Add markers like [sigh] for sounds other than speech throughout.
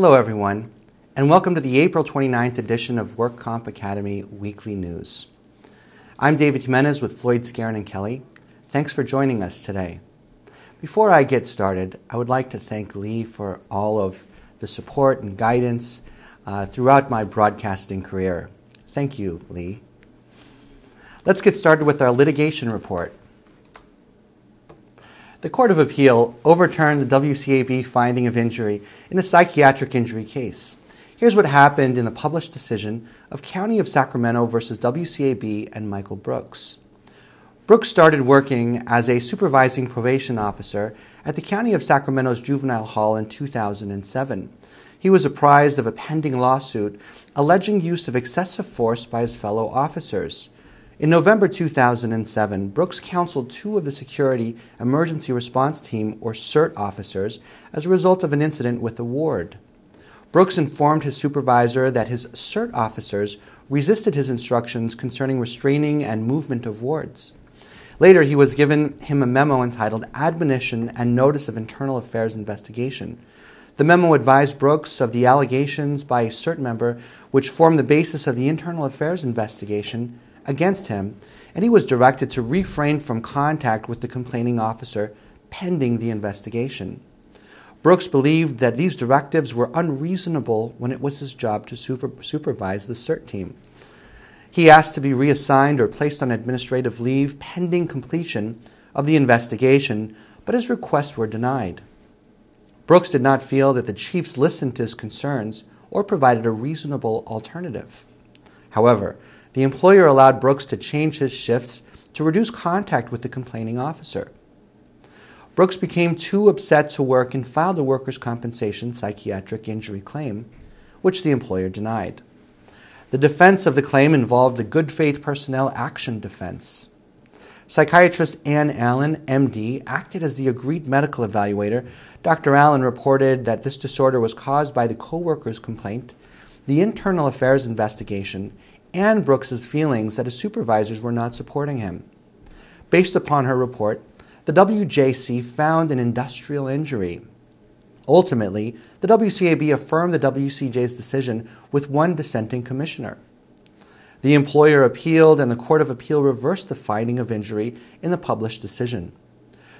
Hello, everyone, and welcome to the April 29th edition of Work Comp Academy Weekly News. I'm David Jimenez with Floyd Skeren and Kelly. Thanks for joining us today. Before I get started, I would like to thank Lee for all of the support and guidance uh, throughout my broadcasting career. Thank you, Lee. Let's get started with our litigation report. The Court of Appeal overturned the WCAB finding of injury in a psychiatric injury case. Here's what happened in the published decision of County of Sacramento versus WCAB and Michael Brooks. Brooks started working as a supervising probation officer at the County of Sacramento's Juvenile Hall in 2007. He was apprised of a pending lawsuit alleging use of excessive force by his fellow officers. In November 2007, Brooks counseled two of the Security Emergency Response Team, or CERT officers, as a result of an incident with the ward. Brooks informed his supervisor that his CERT officers resisted his instructions concerning restraining and movement of wards. Later, he was given him a memo entitled Admonition and Notice of Internal Affairs Investigation. The memo advised Brooks of the allegations by a CERT member which formed the basis of the internal affairs investigation against him, and he was directed to refrain from contact with the complaining officer pending the investigation. Brooks believed that these directives were unreasonable when it was his job to super- supervise the CERT team. He asked to be reassigned or placed on administrative leave pending completion of the investigation, but his requests were denied. Brooks did not feel that the chiefs listened to his concerns or provided a reasonable alternative. However, the employer allowed Brooks to change his shifts to reduce contact with the complaining officer. Brooks became too upset to work and filed a workers' compensation psychiatric injury claim, which the employer denied. The defense of the claim involved the good faith personnel action defense. Psychiatrist Ann Allen, MD, acted as the agreed medical evaluator. Dr. Allen reported that this disorder was caused by the co-worker's complaint, the internal affairs investigation, and Brooks's feelings that his supervisors were not supporting him. Based upon her report, the WJC found an industrial injury. Ultimately, the WCAB affirmed the WCJ's decision with one dissenting commissioner. The employer appealed, and the Court of Appeal reversed the finding of injury in the published decision.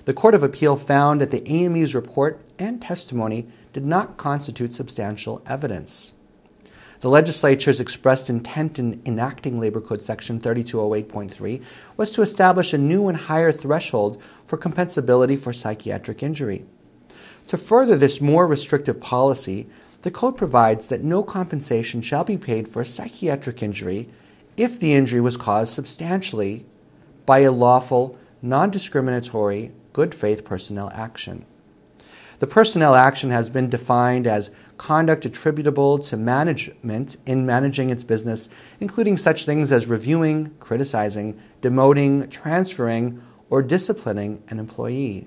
The Court of Appeal found that the AME's report and testimony did not constitute substantial evidence. The legislature's expressed intent in enacting Labor Code Section 3208.3 was to establish a new and higher threshold for compensability for psychiatric injury. To further this more restrictive policy, the code provides that no compensation shall be paid for a psychiatric injury if the injury was caused substantially by a lawful, non discriminatory, good faith personnel action. The personnel action has been defined as conduct attributable to management in managing its business, including such things as reviewing, criticizing, demoting, transferring, or disciplining an employee.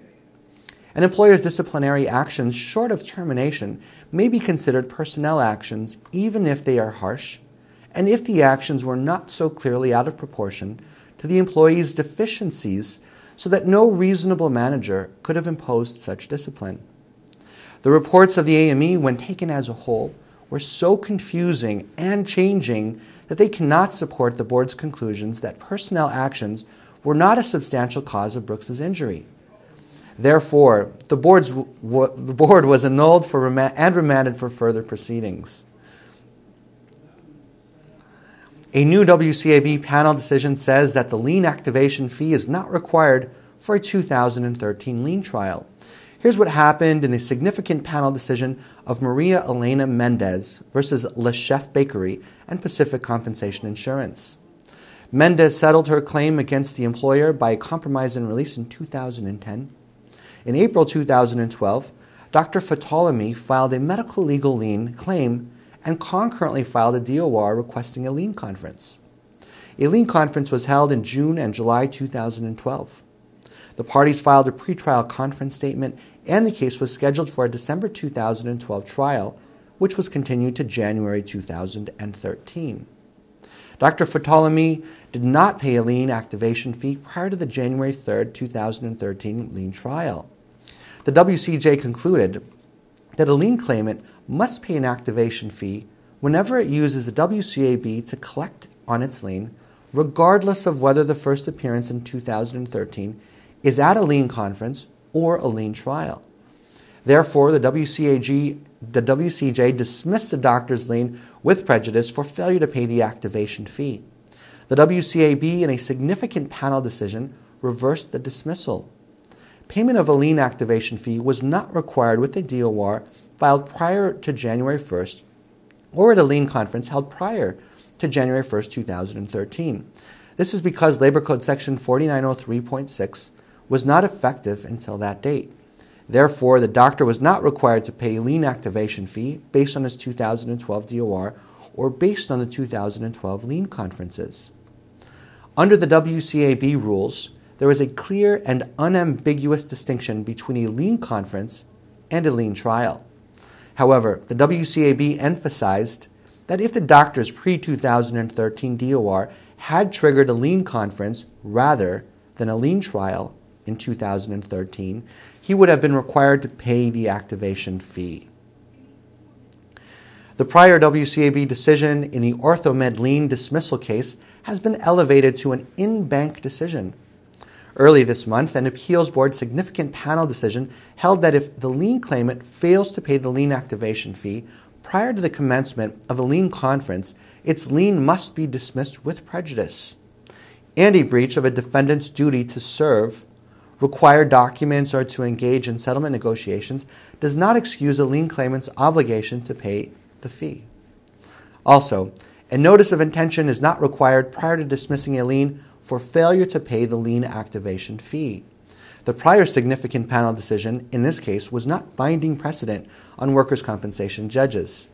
An employer's disciplinary actions, short of termination, may be considered personnel actions even if they are harsh, and if the actions were not so clearly out of proportion to the employee's deficiencies so that no reasonable manager could have imposed such discipline. The reports of the AME, when taken as a whole, were so confusing and changing that they cannot support the board's conclusions that personnel actions were not a substantial cause of Brooks's injury. Therefore, the, board's, the board was annulled for and remanded for further proceedings. A new WCAB panel decision says that the lien activation fee is not required for a 2013 lien trial. Here's what happened in the significant panel decision of Maria Elena Mendez versus Le Chef Bakery and Pacific Compensation Insurance. Mendez settled her claim against the employer by a compromise and release in 2010. In April 2012, Dr. Fatolami filed a medical legal lien claim and concurrently filed a DOR requesting a lien conference. A lien conference was held in June and July 2012. The parties filed a pretrial conference statement and the case was scheduled for a December 2012 trial, which was continued to January 2013. Dr. Fatolami did not pay a lien activation fee prior to the January 3, 2013 lien trial. The WCJ concluded that a lien claimant must pay an activation fee whenever it uses a WCAB to collect on its lien, regardless of whether the first appearance in 2013 is at a lien conference or a lien trial. Therefore, the, WCAG, the WCJ dismissed the doctor's lien with prejudice for failure to pay the activation fee. The WCAB, in a significant panel decision, reversed the dismissal. Payment of a lien activation fee was not required with a DOR filed prior to January 1st or at a lien conference held prior to January 1st, 2013. This is because Labor Code Section 4903.6 was not effective until that date. Therefore, the doctor was not required to pay a lien activation fee based on his 2012 DOR or based on the 2012 lien conferences. Under the WCAB rules, there is a clear and unambiguous distinction between a lien conference and a lien trial. However, the WCAB emphasized that if the doctor's pre 2013 DOR had triggered a lien conference rather than a lien trial in 2013, he would have been required to pay the activation fee. The prior WCAB decision in the OrthoMed lien dismissal case has been elevated to an en banc decision. Early this month, an appeals board significant panel decision held that if the lien claimant fails to pay the lien activation fee prior to the commencement of a lien conference, its lien must be dismissed with prejudice. And a breach of a defendant's duty to serve require documents or to engage in settlement negotiations does not excuse a lien claimant's obligation to pay the fee. Also, a notice of intention is not required prior to dismissing a lien for failure to pay the lien activation fee. The prior significant panel decision in this case was not binding precedent on workers' compensation judges.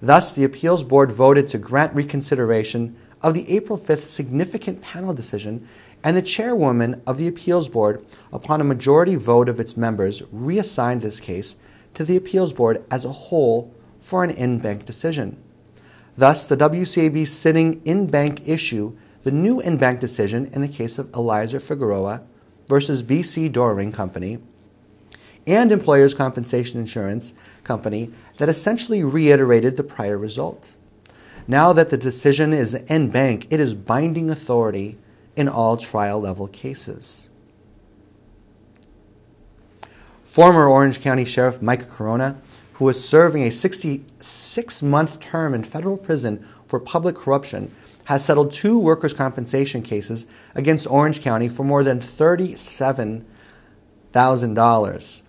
Thus, the appeals board voted to grant reconsideration of the April 5th significant panel decision and the chairwoman of the appeals board, upon a majority vote of its members, reassigned this case to the appeals board as a whole for an en banc decision. Thus, the WCAB sitting en banc issue the new en banc decision in the case of Eliezer Figueroa versus BC Doering Company and Employers Compensation Insurance Company that essentially reiterated the prior result. Now that the decision is en banc, it is binding authority in all trial level cases. Former Orange County Sheriff Mike Carona, who was serving a 66 month term in federal prison for public corruption, has settled two workers' compensation cases against Orange County for more than $37,000.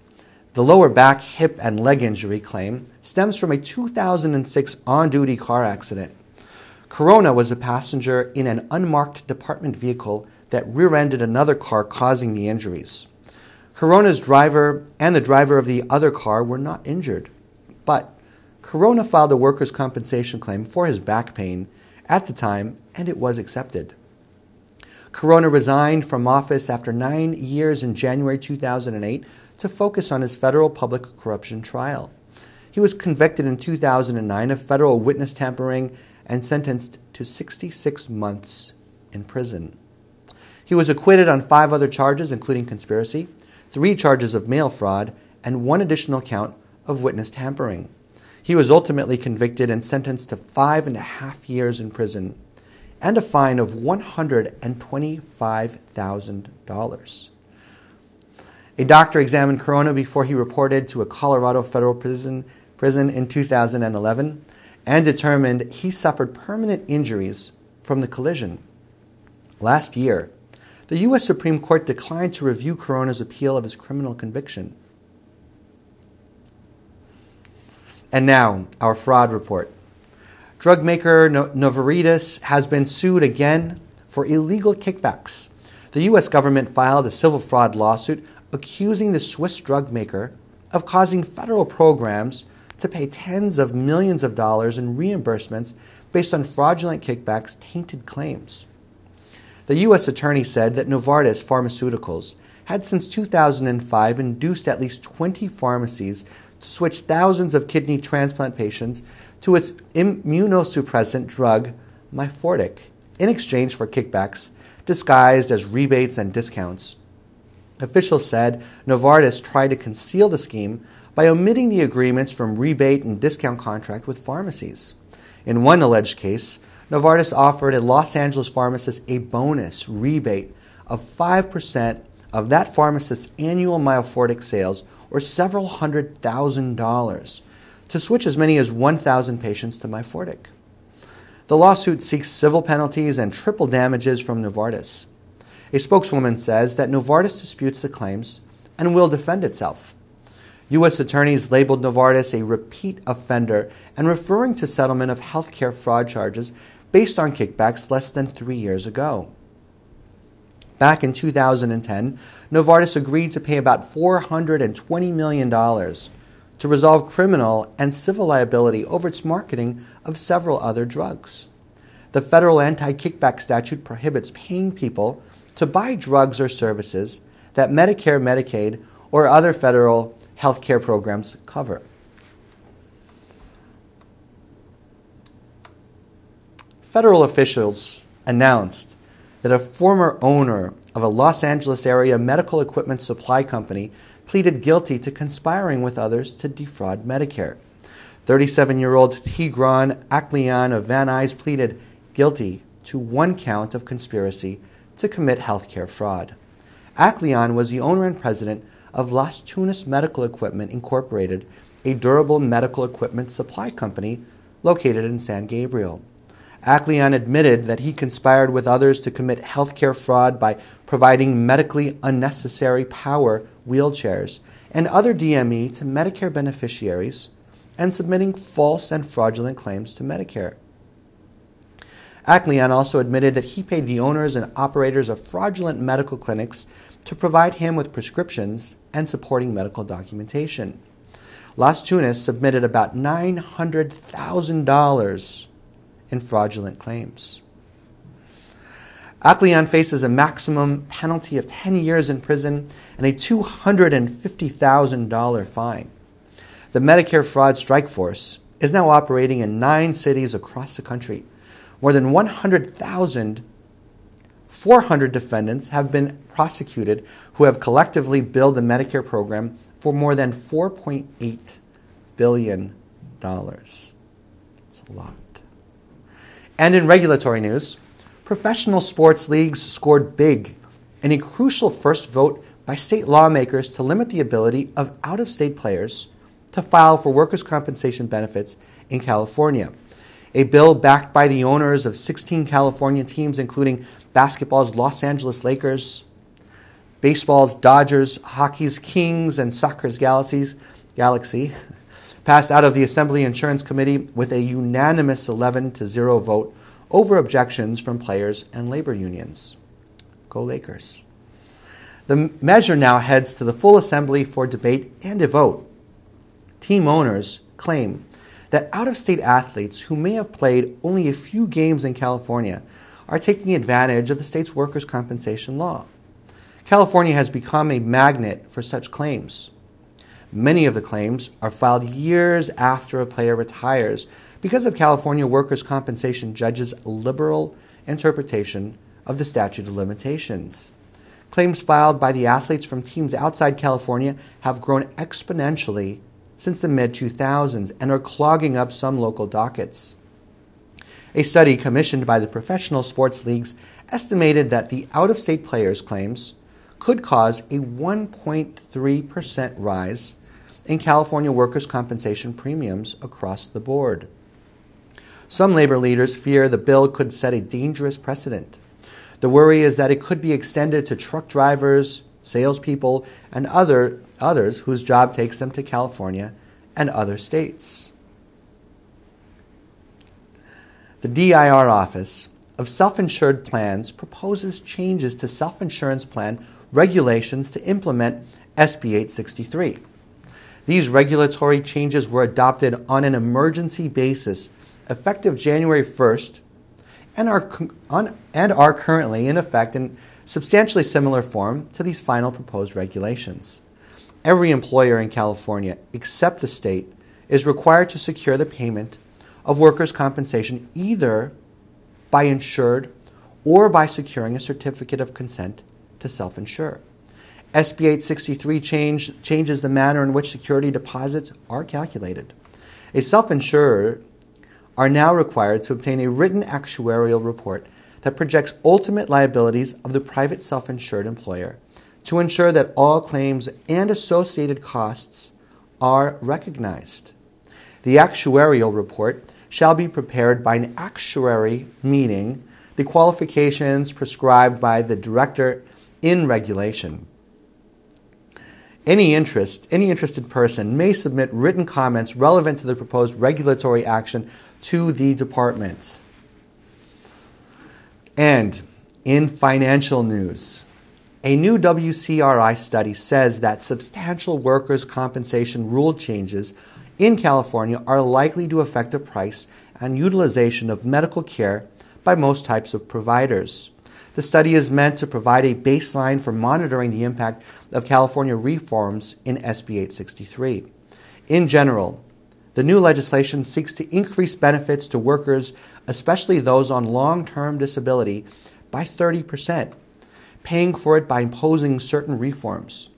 The lower back, hip, and leg injury claim stems from a 2006 on duty car accident Carona was a passenger in an unmarked department vehicle that rear ended another car, causing the injuries. Carona's driver and the driver of the other car were not injured, but Carona filed a workers' compensation claim for his back pain at the time, and it was accepted. Carona resigned from office after nine years in January 2008 to focus on his federal public corruption trial. He was convicted in 2009 of federal witness tampering and sentenced to 66 months in prison. He was acquitted on five other charges, including conspiracy, three charges of mail fraud, and one additional count of witness tampering. He was ultimately convicted and sentenced to five and a half years in prison and a fine of $125,000. A doctor examined Carona before he reported to a Colorado federal prison, prison in 2011 and determined he suffered permanent injuries from the collision. Last year, the U.S. Supreme Court declined to review Carona's appeal of his criminal conviction. And now, our fraud report. Drug maker Novartis has been sued again for illegal kickbacks. The U.S. government filed a civil fraud lawsuit accusing the Swiss drug maker of causing federal programs to pay tens of millions of dollars in reimbursements based on fraudulent kickbacks, tainted claims. The U.S. Attorney said that Novartis Pharmaceuticals had since 2005 induced at least 20 pharmacies to switch thousands of kidney transplant patients to its immunosuppressant drug, Myfortic, in exchange for kickbacks disguised as rebates and discounts. Officials said Novartis tried to conceal the scheme by omitting the agreements from rebate and discount contract with pharmacies. In one alleged case, Novartis offered a Los Angeles pharmacist a bonus rebate of 5% of that pharmacist's annual Myfortic sales, or several hundred thousand dollars, to switch as many as 1,000 patients to Myfortic. The lawsuit seeks civil penalties and triple damages from Novartis. A spokeswoman says that Novartis disputes the claims and will defend itself. U.S. attorneys labeled Novartis a repeat offender and referring to settlement of healthcare fraud charges based on kickbacks less than three years ago. Back in 2010, Novartis agreed to pay about $420 million to resolve criminal and civil liability over its marketing of several other drugs. The federal anti kickback statute prohibits paying people to buy drugs or services that Medicare, Medicaid, or other federal health care programs cover. Federal officials announced that a former owner of a Los Angeles area medical equipment supply company pleaded guilty to conspiring with others to defraud Medicare. 37 year old Tigran Aklian of Van Nuys pleaded guilty to one count of conspiracy to commit healthcare fraud. Aklian was the owner and president of Las Tunas Medical Equipment Incorporated, a durable medical equipment supply company located in San Gabriel. Aklian admitted that he conspired with others to commit healthcare fraud by providing medically unnecessary power wheelchairs and other DME to Medicare beneficiaries and submitting false and fraudulent claims to Medicare. Aklian also admitted that he paid the owners and operators of fraudulent medical clinics to provide him with prescriptions and supporting medical documentation. Las Tunas submitted about $900,000 in fraudulent claims. Aklian faces a maximum penalty of 10 years in prison and a $250,000 fine. The Medicare Fraud Strike Force is now operating in nine cities across the country. More than 100,000 400 defendants have been prosecuted who have collectively billed the Medicare program for more than $4.8 billion. It's a lot. And in regulatory news, professional sports leagues scored big in a crucial first vote by state lawmakers to limit the ability of out of state players to file for workers' compensation benefits in California. A bill backed by the owners of 16 California teams, including basketball's Los Angeles Lakers, baseball's Dodgers, hockey's Kings, and soccer's Galaxies, Galaxy [laughs] passed out of the Assembly Insurance Committee with a unanimous 11 to 0 vote over objections from players and labor unions. Go Lakers. The measure now heads to the full assembly for debate and a vote. Team owners claim that out of state athletes who may have played only a few games in California are taking advantage of the state's workers' compensation law. California has become a magnet for such claims. Many of the claims are filed years after a player retires because of California workers' compensation judges' liberal interpretation of the statute of limitations. Claims filed by the athletes from teams outside California have grown exponentially since the mid 2000s and are clogging up some local dockets. A study commissioned by the professional sports leagues estimated that the out of state players' claims could cause a 1.3% rise in California workers' compensation premiums across the board. Some labor leaders fear the bill could set a dangerous precedent. The worry is that it could be extended to truck drivers, salespeople, and other, others whose job takes them to California and other states. The DIR Office of Self Insured Plans proposes changes to self insurance plan regulations to implement SB 863. These regulatory changes were adopted on an emergency basis effective January 1st and are, on, and are currently in effect in substantially similar form to these final proposed regulations. Every employer in California, except the state, is required to secure the payment of workers' compensation either by insured or by securing a certificate of consent to self insure. SB 863 change, changes the manner in which security deposits are calculated. A self insurer are now required to obtain a written actuarial report that projects ultimate liabilities of the private self insured employer to ensure that all claims and associated costs are recognized. The actuarial report shall be prepared by an actuary, meaning the qualifications prescribed by the director in regulation. Any interest, any interested person may submit written comments relevant to the proposed regulatory action to the department. And in financial news, a new WCRI study says that substantial workers' compensation rule changes in California are likely to affect the price and utilization of medical care by most types of providers. The study is meant to provide a baseline for monitoring the impact of California reforms in SB 863. In general, the new legislation seeks to increase benefits to workers, especially those on long term disability, by 30% paying for it by imposing certain reforms.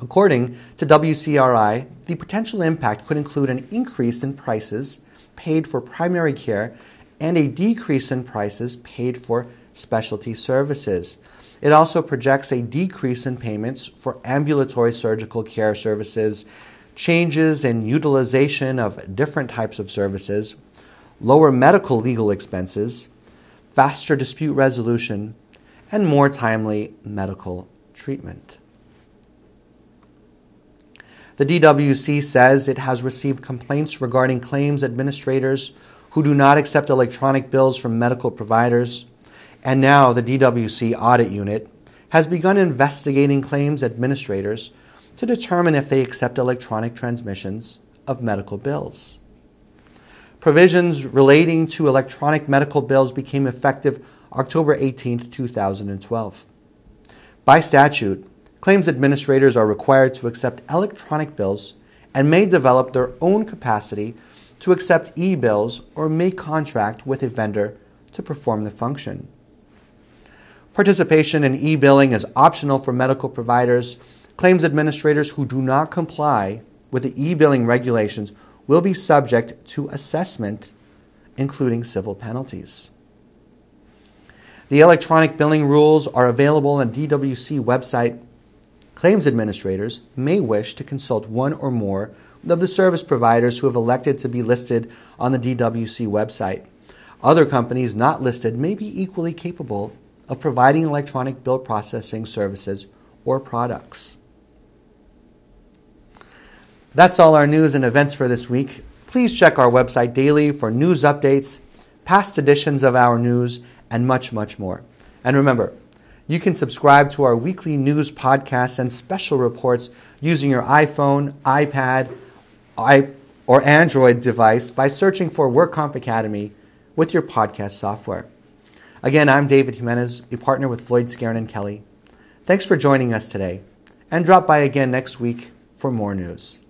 According to WCRI, the potential impact could include an increase in prices paid for primary care and a decrease in prices paid for specialty services. It also projects a decrease in payments for ambulatory surgical care services, changes in utilization of different types of services, lower medical legal expenses, faster dispute resolution, and more timely medical treatment. The DWC says it has received complaints regarding claims administrators who do not accept electronic bills from medical providers, and now the DWC Audit Unit has begun investigating claims administrators to determine if they accept electronic transmissions of medical bills. Provisions relating to electronic medical bills became effective October 18, 2012. By statute, claims administrators are required to accept electronic bills and may develop their own capacity to accept e bills or may contract with a vendor to perform the function. Participation in e billing is optional for medical providers. Claims administrators who do not comply with the e billing regulations will be subject to assessment, including civil penalties. The electronic billing rules are available on the DWC website. Claims administrators may wish to consult one or more of the service providers who have elected to be listed on the DWC website. Other companies not listed may be equally capable of providing electronic bill processing services or products. That's all our news and events for this week. Please check our website daily for news updates, past editions of our news, and much, much more. And remember, you can subscribe to our weekly news podcasts and special reports using your iPhone, iPad, I, or Android device by searching for WorkComp Academy with your podcast software. Again, I'm David Jimenez, a partner with Floyd Skeren and Kelly. Thanks for joining us today, and drop by again next week for more news.